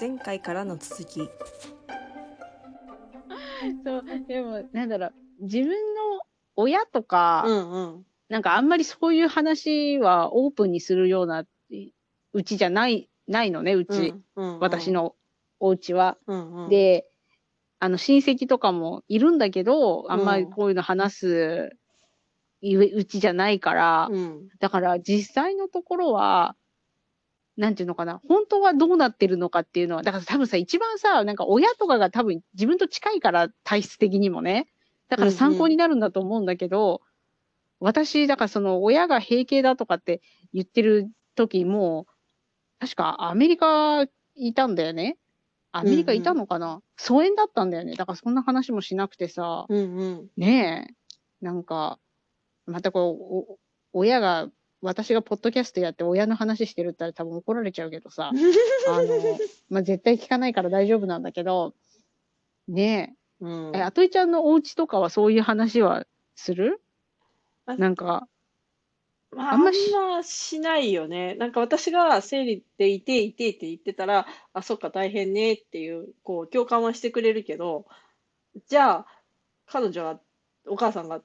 前回からの続き そう、でも、なんだろう、自分の親とか、うんうん。なんかあんまりそういう話はオープンにするようなうちじゃない、ないのね、うち。うんうん、私。のお家は。うんうん、で、あの、親戚とかもいるんだけど、あんまりこういうの話す、うちじゃないから、うん、だから実際のところは、なんていうのかな、本当はどうなってるのかっていうのは、だから多分さ、一番さ、なんか親とかが多分自分と近いから、体質的にもね。だから参考になるんだと思うんだけど、私、だからその親が閉経だとかって言ってる時も、確かアメリカいたんだよね。アメリカいたのかな、疎遠だったんだよね。だからそんな話もしなくてさ、うんうん。ねえ、なんか、またこう、お親が、私がポッドキャストやって親の話してるったら多分怒られちゃうけどさ、あの、まあ、絶対聞かないから大丈夫なんだけど、ねうん。え、え、あといちゃんのお家とかはそういう話はする？あなんか、まあ、あんましないよね。なんか私が生理でいていてって言ってたら、あ、そっか大変ねっていう、こう、共感はしてくれるけど、じゃあ、彼女は、お母さんが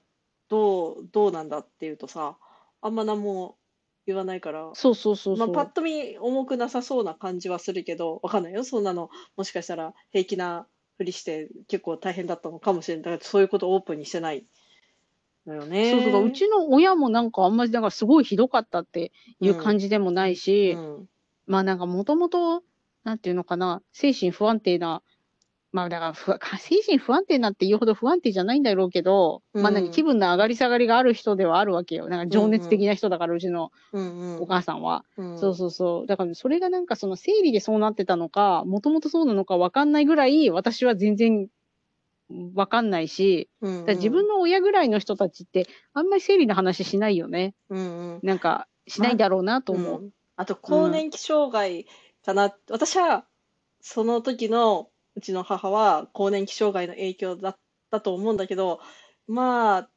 どう、どうなんだっていうとさ、あんま何も言わないから、そうそうそうそう。まあ、パッと見重くなさそうな感じはするけど、わかんないよ。そんなの、もしかしたら平気なふりして結構大変だったのかもしれない。だからそういうことをオープンにしてないのよね。そうそうそう、うちの親もなんかあんまり、だからすごいひどかったっていう感じでもないし、うんまあなんかもともと、なんていうのかな、精神不安定な、まあだからふ、精神不安定なって言うほど不安定じゃないんだろうけど、まあうん何、気分の上がり下がりがある人ではあるわけよ。なんか情熱的な人だから、うちのうんうんお母さんは。うんそうそうそう。だからそれがなんかその生理でそうなってたのか、もともとそうなのかわかんないぐらい、私は全然わかんないし、うんだ自分の親ぐらいの人たちって、あんまり生理の話しないよね。うんうんなんか、しないんだろうなと思う。うんあと更年期障害かな、私はその時のうちの母は更年期障害の影響だったと思うんだけどまあ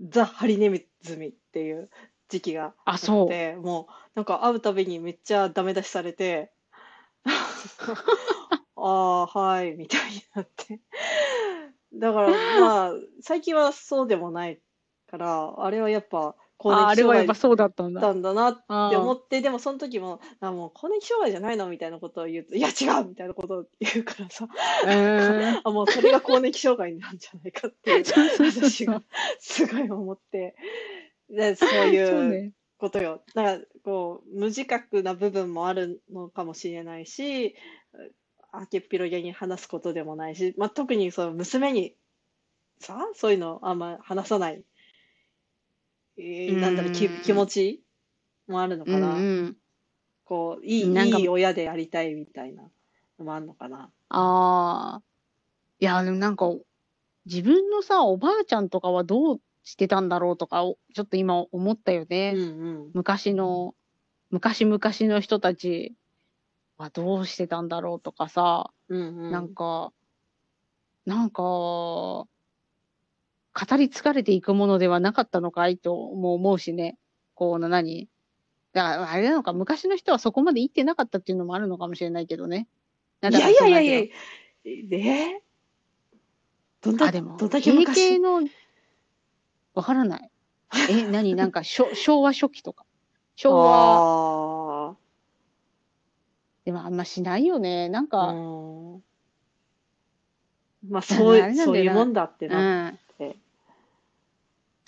ザ・ハリネズミっていう時期があそうってもうなんか会うたびにめっちゃダメ出しされて ああはいみたいになって。だからまあ最近はそうでもないからあれはやっぱ更あれはやっぱそうだったんだ。だんだなってあ思って、でもその時も、あ、もう更年期障害じゃないのみたいなことを言うと、いや違うみたいなことを言うからさ、えー あ、もうそれが更年期障害なんじゃないかっていう、私がすごい思って、でそういうね。ことよ。だから、こう、無自覚な部分もあるのかもしれないし、あけっぴろげに話すことでもないし、まあ、特にその娘にさ、そういうのあんま話さない、えーなんだろう、きうん気持ちもあるのかうんな。うん。こう、いい、なんかいい親でありたいみたいなのもあるのかな。ああ。いや、でもなんか、自分のさ、おばあちゃんとかはどうしてたんだろうとか、おちょっと今思ったよね。うんうん。昔の、昔々の人たちはどうしてたんだろうとかさ、うんうん。なんか、なんか、語り継がれていくものではなかったのかいとも思うしね。こうな、何？だから、あれなのか、昔の人はそこまで生きてなかったっていうのもあるのかもしれないけどね。いやいやいやいやや。えーどんだ、あ、でも、どんだけ閉昔経の、わからない。え、何？なんか、昭和初期とか。昭和、あでもあんましないよね。なんあ、か、うん。まあ、そうい、あれなんだよなそういうもんだってうなっん。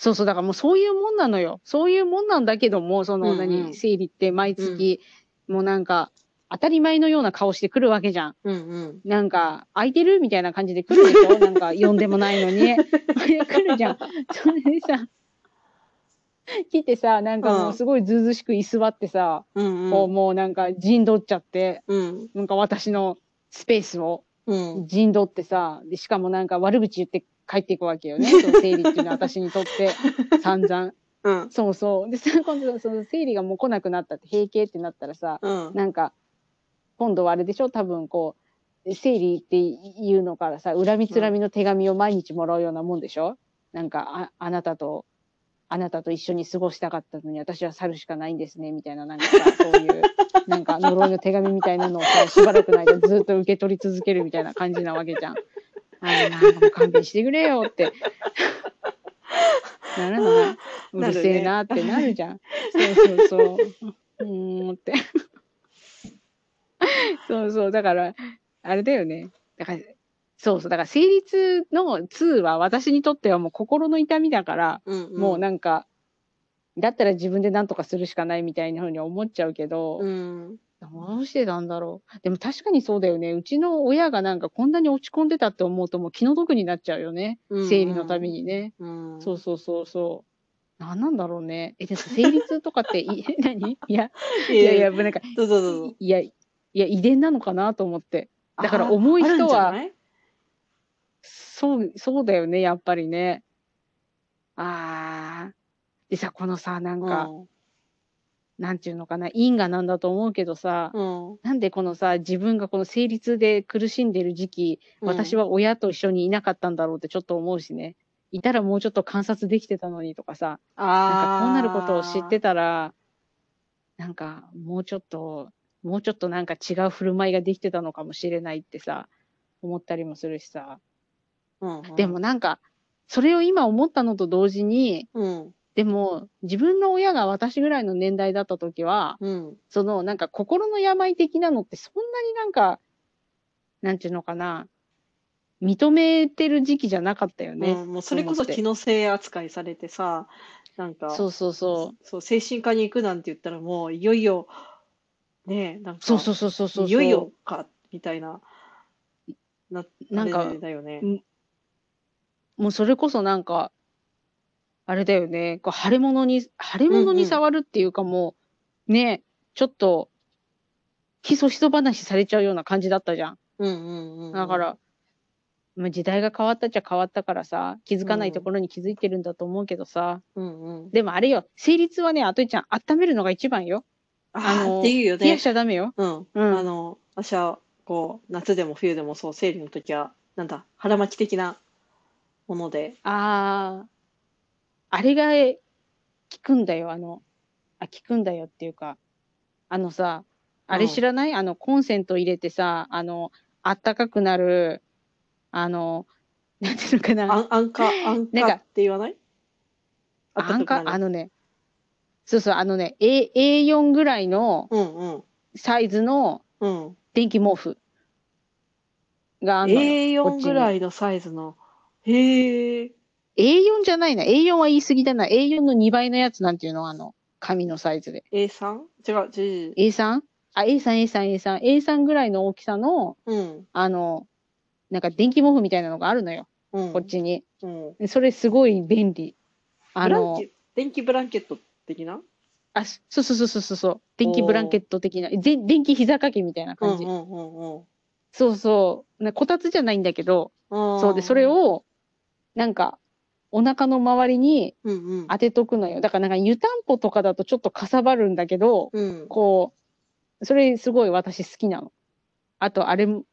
て。そうそう、だからもうそういうもんなのよ。そういうもんなんだけども、そのうんうん何、生理って毎月、もうなんか、当たり前のような顔してくるわけじゃん。うんうん。なんか、空いてるみたいな感じで来るでしょ？なんか、呼んでもないのに。来るじゃん。それでさ、来てさ、なんかもうすごいずうずしく居座ってさ、うんこううん。もうなんか陣取っちゃって、うんなんか私のスペースをうん。陣取ってさ、で、しかもなんか悪口言って帰っていくわけよね。その生理っていうのは私にとって散々。うん。そうそう。で、さ、今度その生理がもう来なくなったって、閉経ってなったらさ、うん。なんか、今度はあれでしょ？多分こう、生理っていうのからさ、恨みつらみの手紙を毎日もらうようなもんでしょ？なんか、あ、あなたと、あなたと一緒に過ごしたかったのに私は去るしかないんですね、みたいな、なんかさ、そういう、なんか呪いの手紙みたいなのをさ、しばらくの間ずっと受け取り続けるみたいな感じなわけじゃん。あなんかもう勘弁してくれよって。ならない。うるせえなってなるじゃん。そうそうそう。うーんって。そうそう。だから、あれだよね。だから、そうそう。だから、成立の2は私にとってはもう心の痛みだから、うんうん、もうなんか、だったら自分で何とかするしかないみたいなふうに思っちゃうけど、うん。どうしてたんだろう。でも確かにそうだよね。うちの親がなんかこんなに落ち込んでたって思うともう気の毒になっちゃうよね。うんうん生理のためにね。うん。そうそうそうそう。なんなんだろうね。え、でも生理痛とかってい、何？いや、いいやいや、なんか、どうぞどうぞ。いや、いや、遺伝なのかなと思って。だからあ重い人はそう、そうだよね、やっぱりね。あー。でさ、このさ、なんか、なんていうのかな、因果なんだと思うけどさ、うん。うん。なんでこのさ、自分がこの生理痛で苦しんでる時期、私は親と一緒にいなかったんだろうってちょっと思うしね。いたらもうちょっと観察できてたのにとかさ、なんかあこうなることを知ってたら、なんかもうちょっと、もうちょっとなんか違う振る舞いができてたのかもしれないってさ、思ったりもするしさ。うんうんでも、なんか、それを今思ったのと同時に、うん。でも自分の親が私ぐらいの年代だった時は、うん。そのなんか心の病的なのってそんなになんか、なんていうのかな、認めてる時期じゃなかったよね。うん、もうそれこそ気のせい扱いされてさ、なんか、そうそうそう。そう、精神科に行くなんて言ったらもういよいよ、ねえ、なんか、そうそうそうそうそう。いよいよか、みたいな、な、なんかだよね。もうそれこそなんか、あれだよね、こう腫れ物に、腫れ物に触るっていうかもう、ね、ちょっと、ひそひそ話されちゃうような感じだったじゃん。うんうんうん。だか、ら、まあ、時代が変わったっちゃ変わったからさ、気づかないところに気づいてるんだと思うけどさ、うんうん。でもあれよ、生理痛はね、あといちゃん、温めるのが一番よ。あのっていうよね冷やし。ちゃダメよ。うん。うんあの、私は、こう、夏でも冬でもそう、生理の時は、なんだ、腹巻き的なもので、ああ、あれが効くんだよ、あの、あ、効くんだよっていうか、あのさ、あれ知らない、あの、コンセント入れてさ、あの、あったかくなる、あの、なんていうのかあな、ん、安価、安なんか価って言わない？あんか、あのね、そうそう、あのね、A、A4 ぐらいのうんうん。サイズのうん。電気毛布があんのよ。こ A4 っちにぐらいのサイズの。へえ。A4 じゃないな。A4 は言い過ぎだな。A4 の2倍のやつなんていうの？あの、紙のサイズで。A3? 違う、G。A3? あ、A3、A3、A3。A3 ぐらいの大きさの、うん。あの、なんか電気毛布みたいなのがあるのよ。うん。こっちに。うん。でそれすごい便利。あの電気ブランケット的な？あ、そうそうそうそうそう。電気ブランケット的な。ぜ電気膝掛けみたいな感じ。うんうんうんうん。そうそう。なこたつじゃないんだけど、そそうで、それ、を、なんか、お腹の周りに。当てとくのよ。だからなんか湯たんぽとかだとちょっとかさばるんだけど、うん。こう、それすごい私好きなの。あと、あれも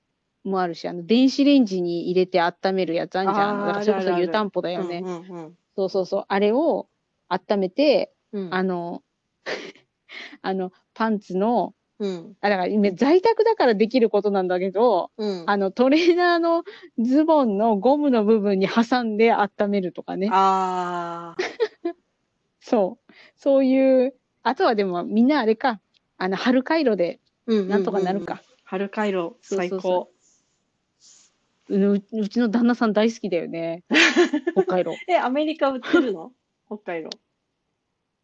あるし、あの、電子レンジに入れて温めるやつあんじゃん。だからそれこそ湯たんぽだよね。そうそうそう。あれを温めて、うん。あの、あの、パンツの、うん。あ、だから今在宅だからできることなんだけど、うん。あの、トレーナーのズボンのゴムの部分に挟んで温めるとかね。あー そう。そういう、あとはでもみんなあれか。あの、春回路でうん。なんとかなるか。春回路、最そうそう高。ううちの旦那さん大好きだよね。北海道。え、アメリカ売ってるの？北海道。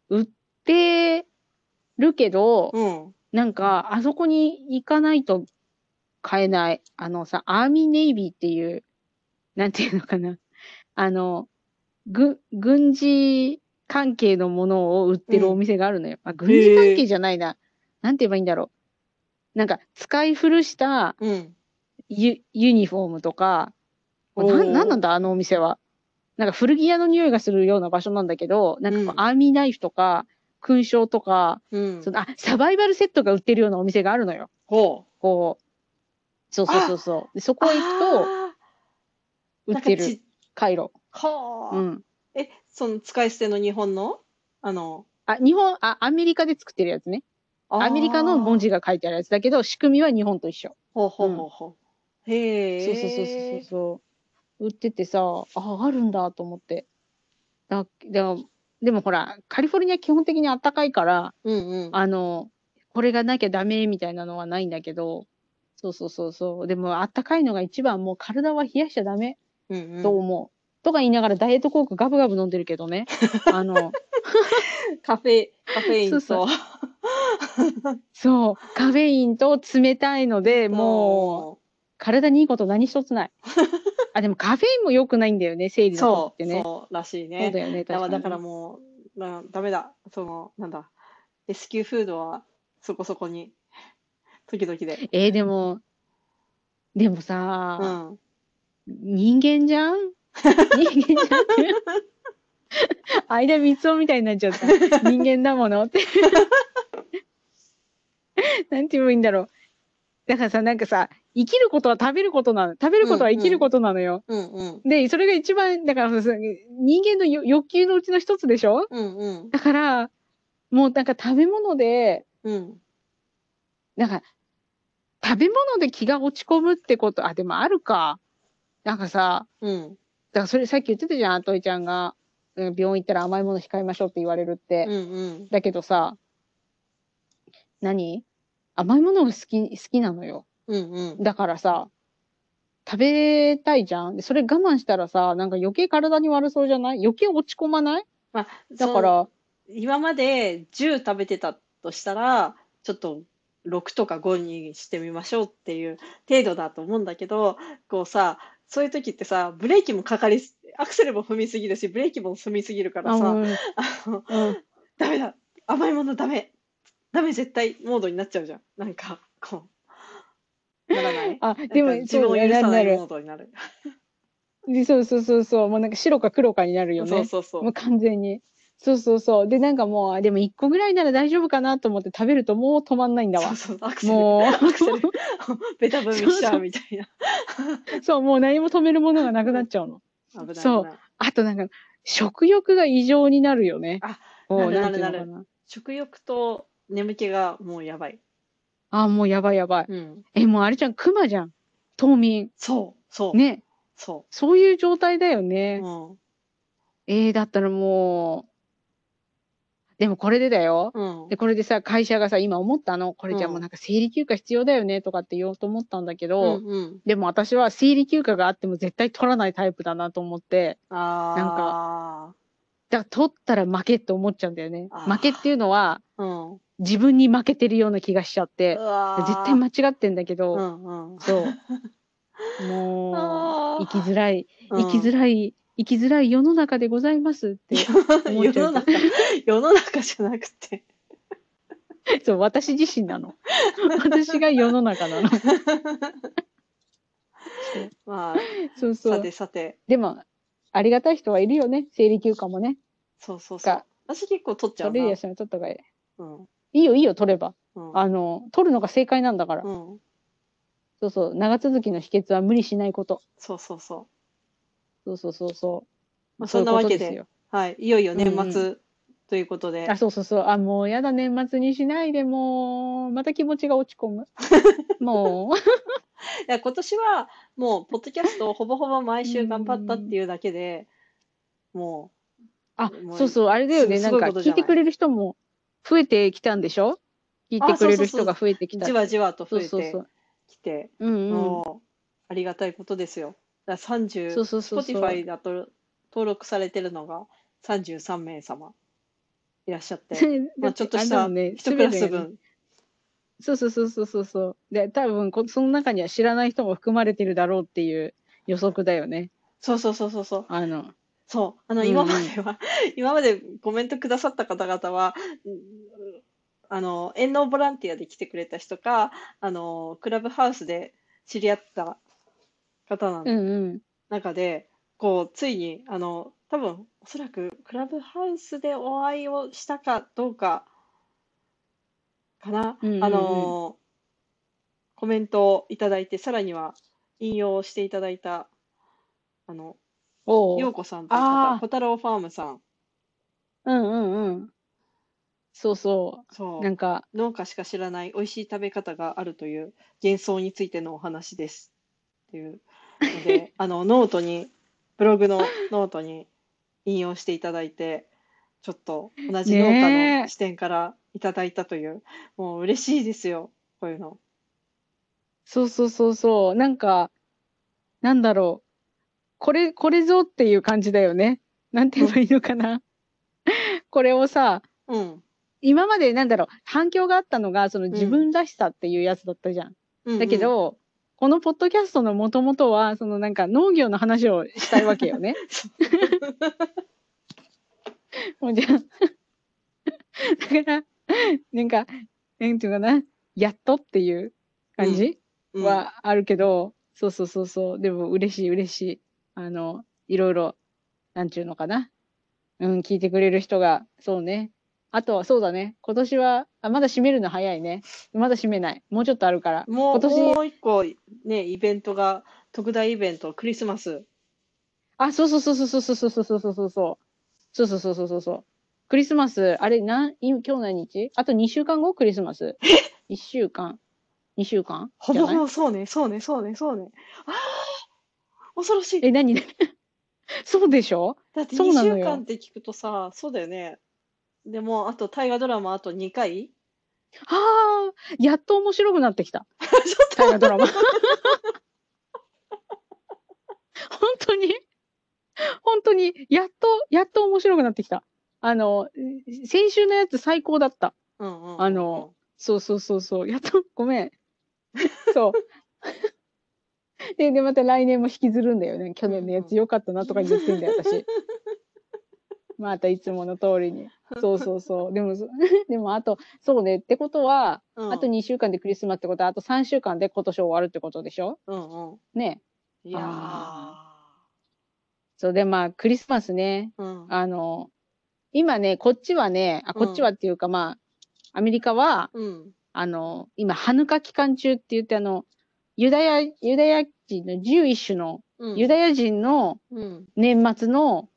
売ってるけど、うん。なんか、あそこに行かないと買えない。あのさ、アーミーネイビーっていう、なんていうのかな。あの、ぐ、軍事関係のものを売ってるお店があるのよ。あ、軍事関係じゃないな。なんて言えばいいんだろう。なんか、使い古したうん。ユユニフォームとか、なおーんなんなんだ、あのお店は。なんか古着屋の匂いがするような場所なんだけど、なんかこううんアーミーナイフとか、勲章とか、うんそ。のあ、サバイバルセットが売ってるようなお店があるのよ。ほう。こう。そうそうそうそう。でそこへ行くと、売ってる回路。はあ。うん。え、その使い捨ての日本の？あの、あ、日本、あ、アメリカで作ってるやつね。アメリカの文字が書いてあるやつだけど、仕組みは日本と一緒。ほうほうほうほう。へえ。そうそうそうそうそう。売っててさ、あ、あるんだと思って。だ、でも、でもほら、カリフォルニア基本的に暖かいから、うんうん。あの、これがなきゃダメみたいなのはないんだけど、そうそうそうそう。でも、暖かいのが一番、もう体は冷やしちゃダメうんうんと思う。とか言いながらダイエットコークガブガブ飲んでるけどね。あの、カフェ、カフェインと、そうそう、カフェインと冷たいので、もう、体にいいこと何一つない。あ、でもカフェインも良くないんだよね、生理の時ってね。そうらしいそうね。だよね、確かに。だからもう、なダメだ。その、なんだ。レスキューフードはそこそこに、時々で。えーでも、でもうさ、ん。人間じゃん？人間じゃん。間三つ男みたいになっちゃった。人間だものって。なんて言えばいいんだろう。だからさ、なんかさ、生きることは食べることなの。食べることは生きることなのよ。うんうん。で、それが一番、だからさ、人間のよ欲求のうちの一つでしょ？うんうん。だから、もうなんか食べ物で、うん。なんか、食べ物で気が落ち込むってこと、あ、でもあるか。なんかさ、うん。だからそれさっき言ってたじゃん、トイちゃんが。うん病院行ったら甘いもの控えましょうって言われるって。うんうん。だけどさ、何？甘いものが好き、好きなのよ。うんうん。だからさ、食べたいじゃん。でそれ我慢したらさ、なんか余計体に悪そうじゃない？余計落ち込まない？まあ、だから、今まで10食べてたとしたら、ちょっと6とか5にしてみましょうっていう程度だと思うんだけど、こうさ、そういう時ってさ、ブレーキもかかりす、アクセルも踏みすぎるし、ブレーキも踏みすぎるからさ、あうん。あの、うん。ダメだ、甘いものダメ、ダメ絶対モードになっちゃうじゃん。なんか、こう、ならない？あ、でも自分を許さないモードになる。でそうそうそうそう。もうなんか白か黒かになるよね。そうそうそうもう。完全に。そうそうそう。で、なんかもう、あでも一個ぐらいなら大丈夫かなと思って食べるともう止まんないんだわそう。そう、アクセル、もアクセル、ベタ踏みしちゃうみたいな。う、そう、もう何も止めるものがなくなっちゃうの。危ない。そうあとなんか、食欲が異常になるよね。あなるなるな。食欲と眠気がもうやばい。あ、もうやばいやばい。うん。え、もうあれじゃん、熊じゃん。冬眠。そう、そう、ね。そそういう状態だよう。ね。うん。えー、だったらもう、でもこれでだよ。うんで、。これでさ、会社がさ、今思ったの。これじゃうんもうなんか生理休暇必要だよねとかって言おうと思ったんだけうど、んうん。でも私は生理休暇があっても絶対取らないタイプだなと思って、あだから取ったら負けって思っちゃうんだよね負けっていうのはあ。うん。自分に負けてるような気がしちゃって絶対間違ってんだけうど、んうん。そう。もう、生きづらい、うん生きづらい、生きづらい世の中でございますって思っ世ちゃうの中、世の中じゃなくて。そう、私自身なの。私が世の中なの。まあ、さそうそう。てさて、でも、ありがたい人はいるよね。生理休暇もね。そうそうそうが。私結構取っちゃうな。取れるやつに取った方がいい。うん。いいよ、いいよ、取れば。うん。あの、取るのが正解なんだから。うん。そうそう。長続きの秘訣は無理しないこと。そうそうそう。そうそうそうそう。まあ、そうんいうそなわけで。はい。いよいよ年うん末ということで、あ、そうそうそう。あ、もうやだ、年末にしないで、もう、また気持ちが落ち込む。もう。いや今年はもう、ポッドキャストをほぼほぼ毎週頑張ったっていうだけで、もうそうそう、あれだよね。すなんか聞いてくれる人も増えてきたんでしょ？聞いてくれる人が増えてう、きた。じわじわと増えてそうそうそう。きて、うんうん。もう、ありがたいことですよ。だから30、そうそうそうそう Spotify だと登録されてるのが33名様いらっしゃって、まあ、ちょっとしたあでもね一クラス分、そうそうそうそうそうそう。で、多分こ、その中には知らない人も含まれてるだろうっていう予測だよね。そうそうそうそうそう、あの、そう、あの、うんうん今までは、今までコメントくださった方々は、うんあの、遠納ボランティアで来てくれた人か、あの、クラブハウスで知り合った方なのうんうん。中で、こう、ついに、あの、多分、おそらく、クラブハウスでお会いをしたかどうか、かな。うんうんうんあの、コメントをいただいて、さらには、引用していただいた、あの、おう。ようこさんというあ小太郎ファームさん。うんうんうん。そうそ。そうう。なんか、農家しか知らない美味しい食べ方があるという幻想についてのお話です。っていうので、あの、ノートに、ブログのノートに引用していただいて、ちょっと同じ農家ねえの視点からいただいたという、もう嬉しいですよ、こういうの。そうそうそうそう。なんか、なんだろう。これ、これぞっていう感じだよね。なんて言えばいいのかな。これをさ、うん。今までなんだろう、反響があったのが、その自分らしさっていうやつだったじゃん。うんうんだけ、ど、このポッドキャストのもともとは、そのなんか農業の話をしたいわけよね。もうじゃあ、だから、なんか、なんていうかな、やっとっていう感じ、うん、はあるけど、そうそうそうそう、でも嬉しい嬉しい。あの、いろいろ、なんちゅうのかな。うん、聞いてくれる人が、そうね。あとはそうだね。今年は、あ、まだ閉めるの早いね。まだ閉めない。もうちょっとあるから。もう、今年もう一個ね、イベントが、特大イベント、クリスマス。あ、そうそうそうそうそうそうそうそうそうそうそう。そうそうそうそうそうそう。クリスマス、あれ、なん、い今日何日？あと2週間後？クリスマス。1週間 ?2 週間？ほぼほぼそうね、そうね、そうね、そうね。ああ、恐ろしい。え、何？そうでしょ？だって2そうなのよ週間って聞くとさ、そうだよね。でも、あと大河ドラマあと2回ああ、やっと面白くなってきた。ちょっ大河ドラマ。本当に？本当に、やっと、やっと面白くなってきた。あの、先週のやつ最高だった。と、うんうんうんうんあの、そうそうそうそう。やっと、ごめん。そう。で、で、また来年も引きずるんだよね。去年のやつ良かったなとか言ってんだよ、私。またいつもの通りに。そうそうそう。でも、そ でもあと、そうね。ってことは、うんあと2週間でクリスマスってことは、あと3週間で今年終わるってことでしょ？うんうん。ね。いやそうで、まあ、クリスマスね。ー。うん。あの、今ね、こっちはね、あ、こっちはっていうか、まあ、アメリカは、うん。あの、今、ハヌカ期間中って言って、あの、ユダヤ、ユダヤ人の11種の、うん。ユダヤ人のうん。年末の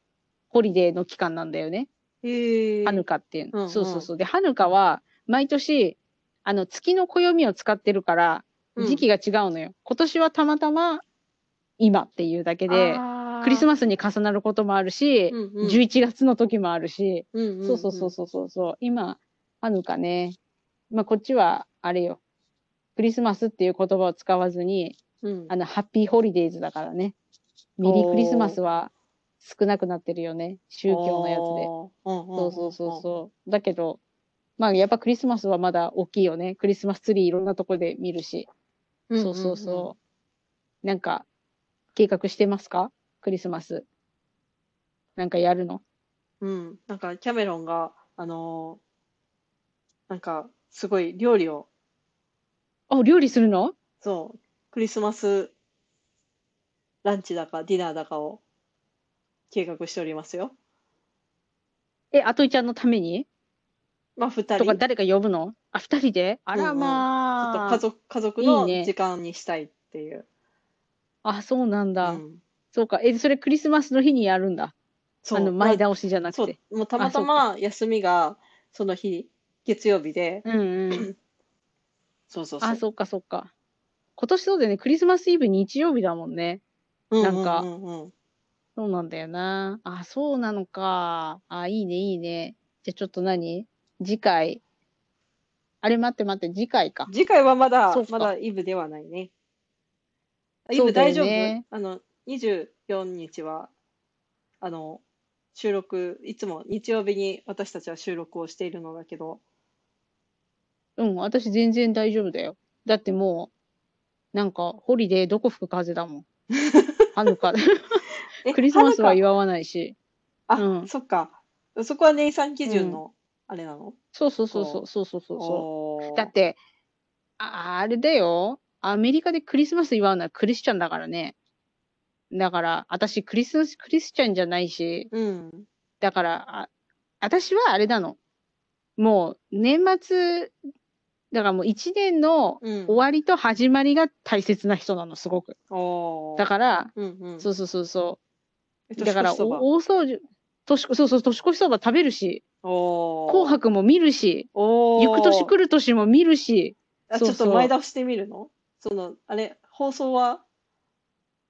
ホリデーの期間なんだよね。へえ。ハヌカっていうの。うんうんそうそうそう。で、ハヌカは、毎年、あの、月の暦を使ってるから、時期が違うのよ。今年はたまたま、今っていうだけで、クリスママスに重なることもあるし、うんうん11月の時もあるし、ス、うんんんそうそうそうそうそうそう。今、ハヌカね。まあ、こっちは、あれよ。クリスマスっていう言葉を使わずに、うん。あの、ハッピーホリデーズだからね。メリークリスマスは少なくなってるよね。宗教のやつで。で。そうそうそうそう。だけど、まあ、やっぱクリスマスはまだ大きいよね。クリスマスツリーいろんなとこで見るし。うん。そうそうそう。なんか、計画してますか？クリスマス。なんかやるの？うん。うん。なんか、キャメロンが、あのーなんか、すごい料理を、あ、料理するの？そう、クリスマスランチだかディナーだかを計画しておりますよ。え、あといちゃんのために？まあ、二人。とか誰か呼ぶの？あ、二人で？あらうんうんまあ。ちょっと家族、家族のいいね時間にしたいっていう。あ、そうなんだ。うんそうか。え、それクリスマスの日にやるんだ。そうあの、前ま倒しじゃなあそうくて。、もうたまたま休みがその日、月曜日で、うんうん。そうそうそう。あ、そっかそっか。今年そうだよね。クリスマスイブ日曜日だもんね。うんなんかうんうんうんそうなんだよな。あ、そうなのか。あ、いいね、いいね。じゃあちょっと何？次回。あれ待って待って、次回か。次回はまだまだイブではないね。あイブ大丈夫？ねあの、24日は、あの、収録、いつも日曜日に私たちは収録をしているのだけど、うん、私全然大丈夫だよ。だってもう、なんか、ホリデーどこ吹く風だもん。ハヌカ。えクリスマスは祝わないし。かあ、うんそっか。そこはネイサン基準の、あれなの？そうそうそうそう、そうそうそうそう。だって、ああれだよ。アメリカでクリスマス祝うのはクリスチャンだからね。だから、私クリス、クリスチャンじゃないし、うん。だから、あ私はあれなの。もう、年末、だからもう一年のうん。終わりと始まりが大切な人なの、すごく。だから、うんうん。そうそうそうそう。だから、大掃除、年越そうそう、年越しそば食べるし、紅白も見るし、行く年来る年も見るし、あ、ちょっと前倒してみるの？その、あれ、放送は？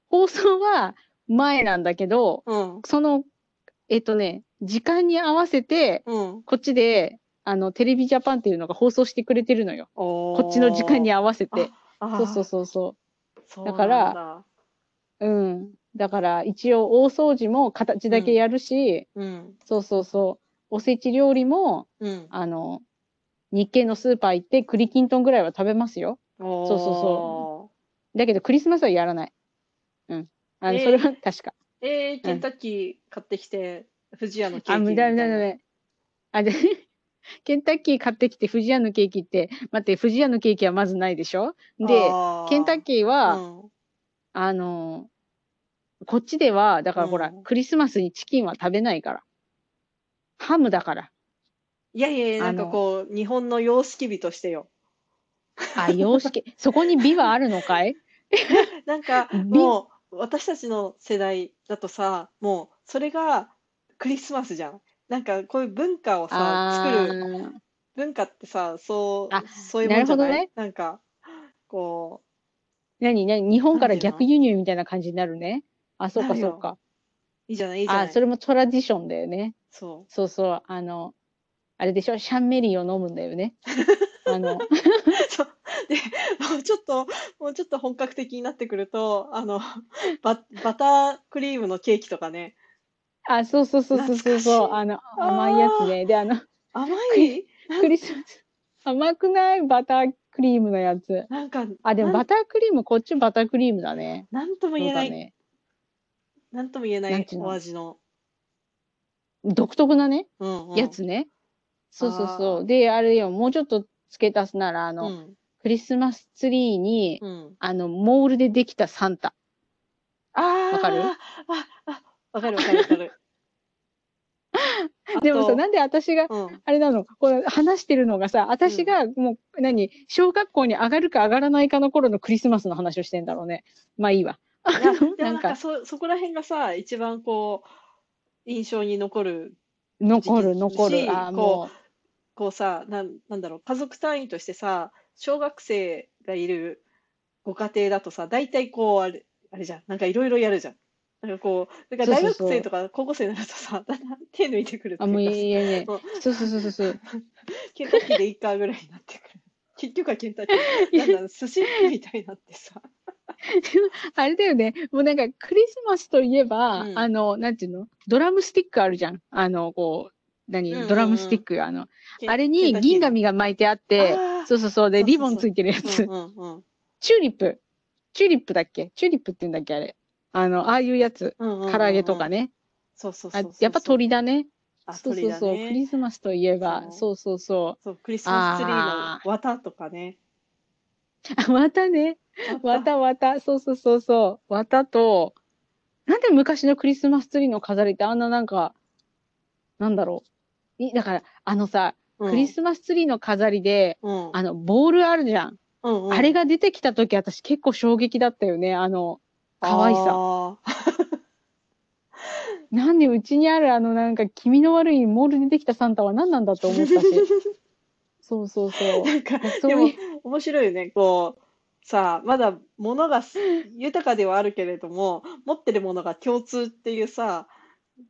放送は前なんだけど、うん。その、えっとね、時間に合わせて、うん。こっちで、あの、テレビジャパンっていうのが放送してくれてるのよ。ここっちの時間に合わせて。あそうそうう。そうそそうだからう。うん。だから、一応、大掃除も形だけやるし、うん。そうそうそう。おせち料理も、うん。あの、日系のスーパー行って栗きんとんぐらいは食べますよ。そうそうそだけど、クリスマスはやらない。うん。あの、えーそれは確か。う。えー、ケンタッキー買ってきて、富士屋のケーキあ、無みたいな。駄無駄無駄。あ、で、ケンタッキー買ってきて、富士屋のケーキって、待って、富士屋のケーキはまずないでしょ？で、あケンタッキーは、うんあの、こっちでは、だからほら、うんクリスマスにチキンは食べないから。ハムだから。いやいやいや、なんかこう、日本の様式美としてよ。あ、様式。そこに美はあるのかい？なんか、美？もう、私たちの世代だとさ、もう、それがクリスマスじゃん。なんか、こういう文化をさ、作る、る。文化ってさ、そうあ、そういうもんじゃない？なねなんか、こ何何日本から逆輸入みたいな感じになるね。あ、そうかそうか。う、いいじゃない、いいじゃなあ、い。それもトラディションだよね。そそうそう。あの、あれでしょ？シャンメリーを飲むんだよね。あの、う。そう。で、もうちょっと、もうちょっと本格的になってくると、あの、バ、バタークリームのケーキとかね、あ、そうそうそうそうそうそう。あの、甘いやつね。で、あの、甘い？クリスマス。甘くない？バタークリームのやつ。なんか、あ、でもバタークリーム、こっちバタークリームだね。なんともそ言えない、ね。なんとも言えないお味の、独特なね、うんうん、やつね。そうそうそう。で、あれよ、もうちょっと付け足すなら、あの、うん、クリスマスツリーに、うん。あの、モールでできたサンタ。ああ、わかる？あ、あ、わかるわかるわかる。あでもさ、となんで私が、うん、あれなの、この話してるのがさ、私がもう、何、小学校に上がるか上がらないかの頃のクリスマスの話をしてんだろうね。まあいいわ。なんんか、そ、そこら辺がさ、一番こう、印象に残る、残る、残る。しあもこうさ、なん、なんだろう、家族単位としてさ、小学生がいるご家庭だとさ、大体こう、あれ、あれじゃん、なんかいろいろやるじゃん。なんかこう、だから大学生とか高校生になるとさ、だんだん手抜いてくるっう、あ、もういていうかいやねそう。そうそうそうそう。ケンタッキーでいいかぐらいになってくる。結局はケンタッキー、なんだ寿司みたいになってさ。あれだよね。もうなんかクリスマスといえば、うんあの、なんていうの？ドラムスティックあるじゃん。あの、こう、何、うんうんうんドラムスティック、あの、あれに銀紙が巻いてあって、そうそうそう。で、リボンついてるやつ。チューリップ。チューリップだっけ？チューリップって言うんだっけあれ？あの、ああいうやつ。うんうんうんうん唐揚げとかね。そうそうそうやっぱ鳥だね。あ、そうそうそう。クリね。スマスといえば、そそうそうそそう、クリスマスツリーあの綿とかね。綿ね。綿綿。そうそうそうそう。綿と、なんで昔のクリスマスツリーの飾りってあんななんか、なんだろう。いだから、あのさ、うんクリスマスツリーの飾りで、うんあの、ボールあるじゃん。うんうんあれが出てきた時私結構衝撃だったよね。あの、可愛さ。あなんでうちにあるあのなんか気味の悪いモールでできたサンタは何なんだと思ったし。そうそうそうー。なんか、そうでも面白いよね。こう、さあ、まだ物がす豊かではあるけれども、持ってるものが共通っていうさ、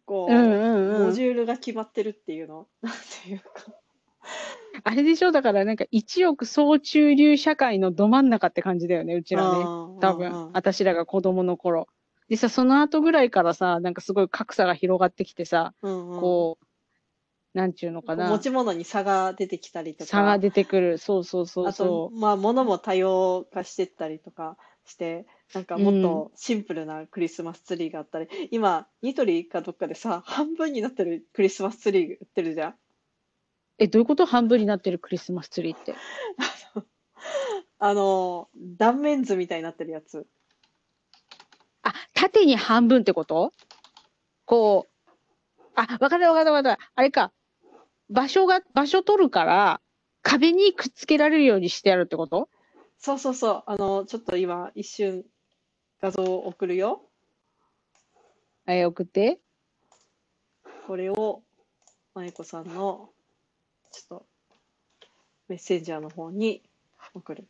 こう、うんうんうん。モジュールが決まってるっていうの。なんていうか。あれでしょ？だからなんか一億総中流社会のど真ん中って感じだよね、うちらね。うん多うんうん分、私らが子供の頃。でさ、その後ぐらいからさ、なんかすごい格差が広がってきてさ、うんうんこう、なんちゅうのかな持。ち物に差が出てきたりとか。差が出てくる。そうそうそうあとそ、まあ、物も多様化してったりとかして、なんかもっとシンプルなクリスマスツリーがあったり、今、ニトリかどっかでさ、半分になってるクリスマスツリー売ってるじゃん。う。え、どういうこと？半分になってるクリスマスツリーって。あの、断面図みたいになってるやつ。あ、縦に半分ってこと？こう、あ、わかったわかったわかった。あれか。場所が、場所取るから、壁にくっつけられるようにしてやるってこと？そうそうそう。あの、ちょっと今、一瞬画像を送るよ。はい、送って。これを、まゆこさんの、ちょっと、メッセンジャーの方に送る。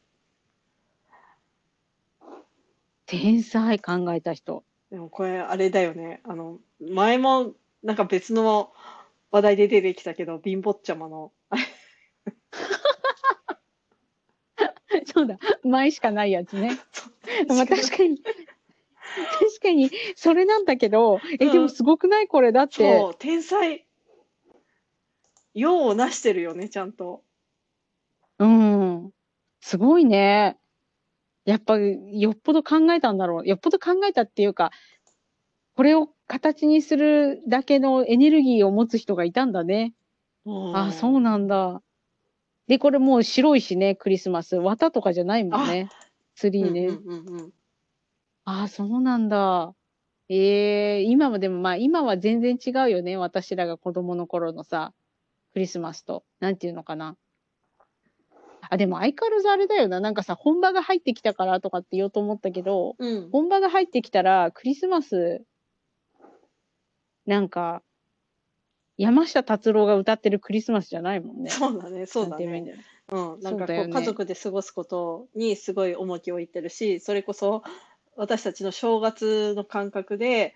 天才考えた人。でもこれ、あれだよね。あの、前も、なんか別の話題で出てきたけど、貧乏ちゃまの、そうだ。前しかないやつね。まあ確かに。確かに、それなんだけど、え、うんでもすごくないこれ？だって、そう、天才。用をなしてるよね、ちゃんと。うん。すごいね。やっぱ、よっぽど考えたんだろう。よっぽど考えたっていうか、これを形にするだけのエネルギーを持つ人がいたんだね。あ、そうなんだ。で、これもう白いしね、クリスマス。綿とかじゃないもんね。ツリーね。うんうんうんうん。ああ、そうなんだ。ええ今はでもまあ今は全然違うよね。私らが子供の頃のさ、クリスマスと。なんていうのかな。あ、でも相変わらずあれだよな。なんかさ、本場が入ってきたからとかって言おうと思ったけど、うん。本場が入ってきたらクリスマス、なんか、山下達郎が歌ってるクリスマスじゃないもんね。そうだね、そうだね。なんううん、なんかこう、ね家族で過ごすことにすごい重きを置いてるし、それこそ私たちの正月の感覚で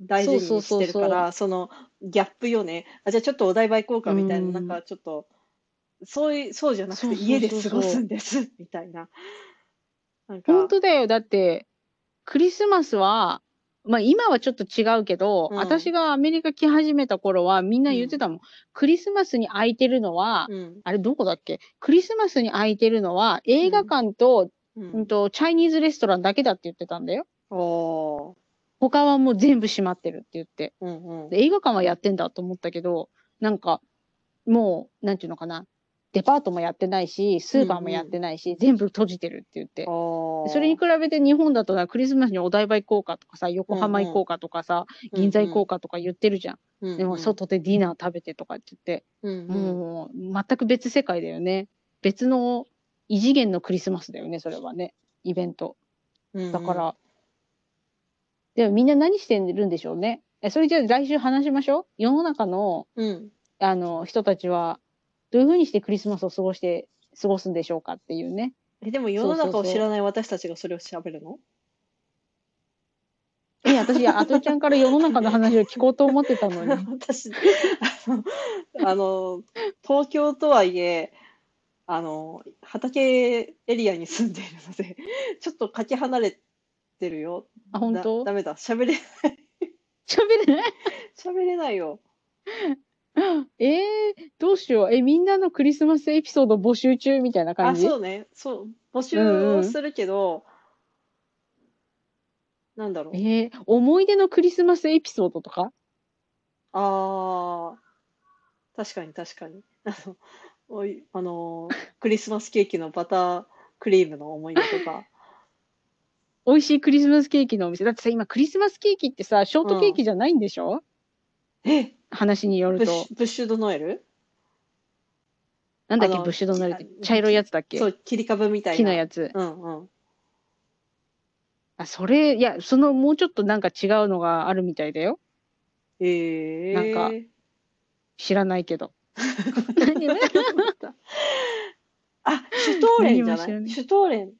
大事にそうそうそうそうしてるから、そのギャップよね。あ、じゃあちょっとお台場行こうかみたいな、うんなんかちょっと、そういう、そうじゃなくてそうそうそうそう家で過ごすんです、みたいな。なんか、本当だよ。だって、クリスマスは、まあ今はちょっと違うけど、うん私がアメリカ来始めた頃はみんな言ってたもん。クリスマスに空いてるのは、うん、あれどこだっけ？クリスマスに空いてるのは映画館と、ううんん、と、チャイニーズレストランだけだって言ってたんだよ。おー、他はもう全部閉まってるって言って。うんうん。で映画館はやってんだと思ったけど、なんか、もう、なんていうのかな。デパートもやってないし、スーパーもやってないし、全部閉じてるって言って。それに比べて日本だとなクリスマスにお台場行こうかとかさ、横浜行こうかとかさ、銀座行こうかとか言ってるじゃん。うんうんでも外でディナー食べてとかって言って、うんうんもう全く別世界だよね。別の異次元のクリスマスだよね、それはね。イベント。うんうんだから、でもみんな何してるんでしょうね。え、それじゃあ来週話しましょう？世の中の、うん。あの、人たちは、どういうふうにしてクリスマスを過ごして、過ごすんでしょうかっていうね。え、でも世の中を知らない私たちがそれを喋るの？え、私、あとちゃんから世の中の話を聞こうと思ってたのに。私、あの、あの東京とはいえ、あの、畑エリアに住んでいるので、ちょっとかけ離れてるよ。あ、本当？だダメだ。喋れ、喋れない？喋れない よ。えー、どうしよう。え、みんなのクリスマスエピソード募集中みたいな感あ、じそうね。そう。募集するけど、なんだろう。えー、思い出のクリスマスエピソードとか？ああ、確かに確かに。あの、おい、あの、クリスマスケーキのバタークリームの思い出とか。美味しいクリスマスケーキのお店。だってさ、今クリスマスケーキってさ、ショートケーキじゃないんでしょ、え、話によるとブッ。シュ、ドノエル？なんだっけ、ブッシュドノエルってき茶色いやつだっけ？そう、切り株みたいな。木のやつ。うんうん。あ、それ、いや、そのもうちょっとなんか違うのがあるみたいだよ。ええなんか知らないけど。何 あ、シュトーレンじゃない？シュトーレン。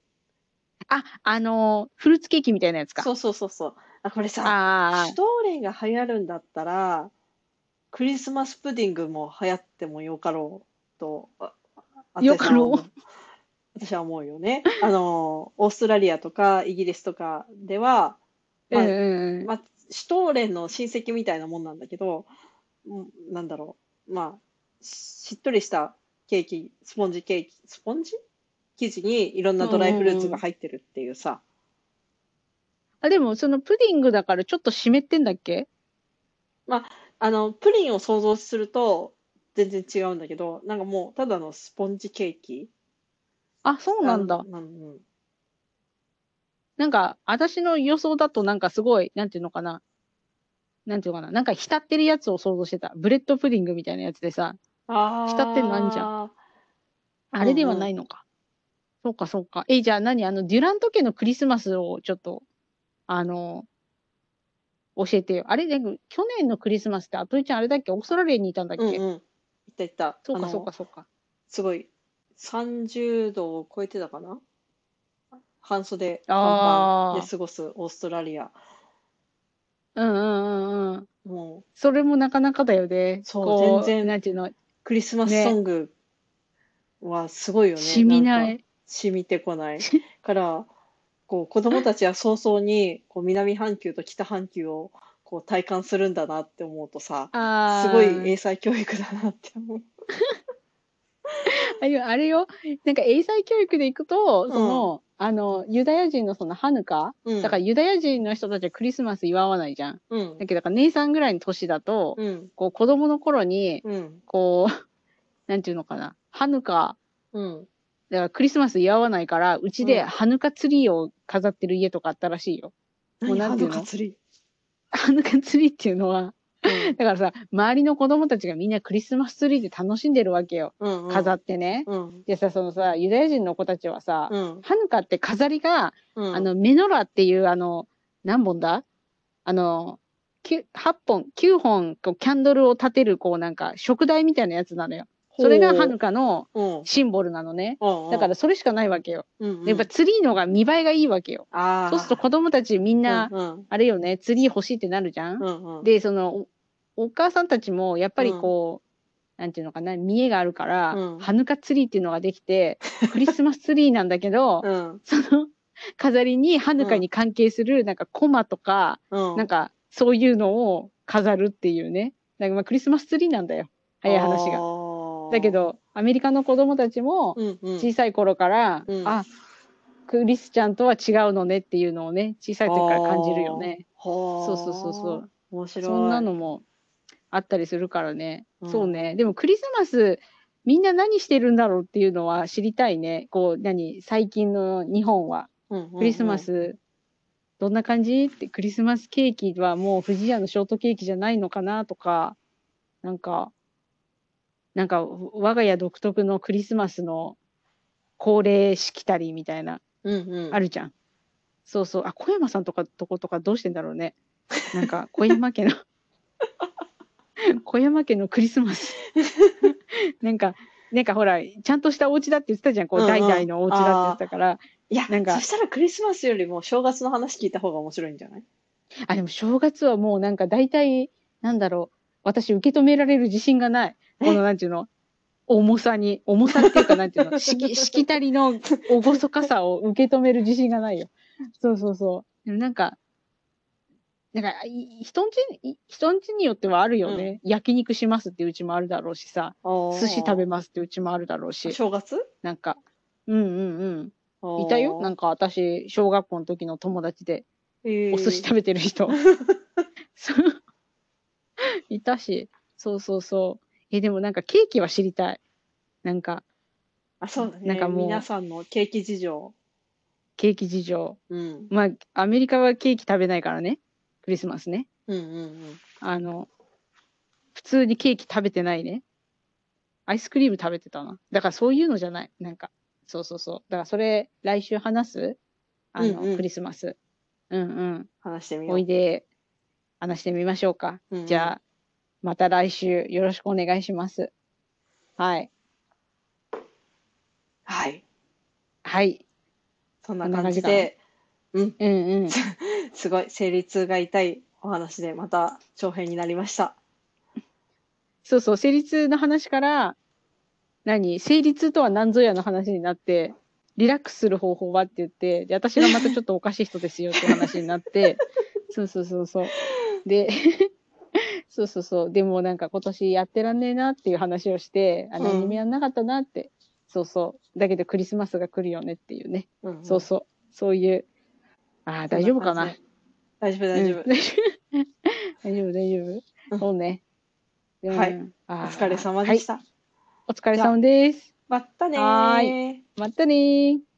あ、あのーフルーツケーキみたいなやつか。そうそうそうそう。あ、これさ、あシュトーレンが流行るんだったら、クリスマスプディングも流行ってもよかろうと、ああよかろう私は思うよね。あの、オーストラリアとかイギリスとかでは、あ。まあうん。まあ、シュトーレンの親戚みたいなもんなんだけど、うんなんだろう、まあ、しっとりしたケーキ、スポンジケーキ、スポンジ？生地にいろんなドライフルーツが入ってるっていうさ、あ、でもそのプディングだからちょっと湿ってんだっけ？あの、プリンを想像すると全然違うんだけど、なんかもうただのスポンジケーキあ、そうなんだ。なんうんなんか、私の予想だとなんかすごい、なんていうのかな？なんていうのかな？なんか浸ってるやつを想像してた。ブレッドプディングみたいなやつでさ、あ浸ってんのあんじゃん。あれではないのか。そうか、そうか。え、じゃあ何？あの、デュラント家のクリスマスをちょっと、あの、教えてよ。あれ、でも去年のクリスマスって、あといちゃんあれだっけ？オーストラリアにいたんだっけ、うんうん。行った行った。そうか、そうか、そうか。すごい、30度を超えてたかな？半袖半パンで過ごすオーストラリア。うんうんうんうん。もう、それもなかなかだよね。そうこ全然なんていうの、クリスマスねソングはすごいよね。染みない。染みてこない。から、こう、子供たちは早々に、こう、南半球と北半球を、こう、体感するんだなって思うとさ、あすごいー英才教育だなって思う。あれよあれよ、なんか英才教育でいくと、その、あの、ユダヤ人のそのハヌカ、うん。だからユダヤ人の人たちはクリスマス祝わないじゃん。うんだ。けど、だから姉さんぐらいの年だと、うん。こう子供の頃に、うん。こう、なんていうのかな、ハヌカ、うん。だからクリスマス祝わないから、うちでうんハヌカツリーを飾ってる家とかあったらしいよ。もう何？ハなんていうの？ヌカ釣り。ハヌカツリーっていうのは、うんだからさ、周りの子供たちがみんなクリスマスツリーで楽しんでるわけよ。うん。うん。飾ってね。うん。でさ、そのさ、ユダヤ人の子たちはさ、うん。ハヌカって飾りが、うん。あの、メノラっていう、あの、何本だ？あの、9 8本、9本、こう、キャンドルを立てる、こう、なんか、食台みたいなやつなのよ。それがハヌカのうん。シンボルなのね。うん。だから、それしかないわけよ。うん、うん。やっぱツリーのが見栄えがいいわけよ。そうすると子供たちみんな、うん。あれよね、ツリー欲しいってなるじゃん。うん。うん。で、その、おお母さんたちも、やっぱりこう、なんていうのかな、見栄があるから、うんハヌカツリーっていうのができて、クリスマスツリーなんだけど、うん。その飾りにハヌカに関係するなんかコマとか、うん。なんかそういうのを飾るっていうね。だからまあクリスマスツリーなんだよ。早い話が。がだけ、ど、アメリカの子供たちもうんうん。小さい頃から、うんあ、クリスチャンとは違うのねっていうのをね、小さい時から感じるよね。はあ。そうそうそうそう。面白い。そんなのもあったりするからね。うんそうね。でもクリスマス、みんな何してるんだろうっていうのは知りたいね。こう、何、最近の日本は。うんうんうんクリスマ。ス、どんな感じって、クリスマスケーキはもう富士屋のショートケーキじゃないのかなとか、なんか、なんか、我が家独特のクリスマスの恒例しきたりみたいな、うんうん。あるじゃん。そうそう。あ、小山さんとかとことかどうしてんだろうね。なんか、小山家の、小山家のクリスマス。なんか、なんかほら、ちゃんとしたお家だって言ってたじゃん。こう、代々のお家だって言ってたから。いや、なんかそしたらクリスマスよりも正月の話聞いた方が面白いんじゃない？あ、でも正月はもうなんか大体、なんだろう。私受け止められる自信がない。このなんていうの？重さに。重さっていうかなんていうの？しき、しきたりの厳かさを受け止める自信がないよ。そうそうそう。でもなんか、なんか、い人んち、い人んちによってはあるよね。焼肉しますってうちもあるだろうしさ。寿司食べまますってうちもあるだろうし。正月？なんか、うんうんうん。いたよ？なんか、か私、小学校の時の友達で。えーお寿司食べてる人。そういたし、そうそうそう。え、でもなんかケーキは知りたい。なんか、あ、そうだね。なんかもう皆さんのケーキ事情。ケーキ事情。うん。まあ、アメリカはケーキ食べないからね。クリスマスね。うんうんうん。あの、普通にケーキ食べてないね。アイスクリーム食べてたな。だからそういうのじゃない。なんか、そうそうそう。だからそれ、来週話す？あの、うんうんクリスマス。うんうん。話してみよ。おいうで、話してみましょうか。うんうんじゃあ、また来週よろしくお願いします。はい。はい。はい。そんな感じで、うん。うんうん。すごい、生理痛が痛いお話で、また長編になりました。そうそう、生理痛の話から、何？生理痛とは何ぞやの話になって、リラックスする方法はって言って、で、私がまたちょっとおかしい人ですよって話になって、そうそうそうそう。で、そうそうそう。でもなんか今年やってらんねえなっていう話をして、あ、うん何にもやんなかったなって。そうそう。だけどクリスマスが来るよねっていうね。うんうんそうそう。そういう。ああ、大丈夫かな？大丈夫、大丈夫うん。大丈夫。大丈夫、そうね。うんはい。お疲れ様でした。はい。お疲れ様です。またねまたねー。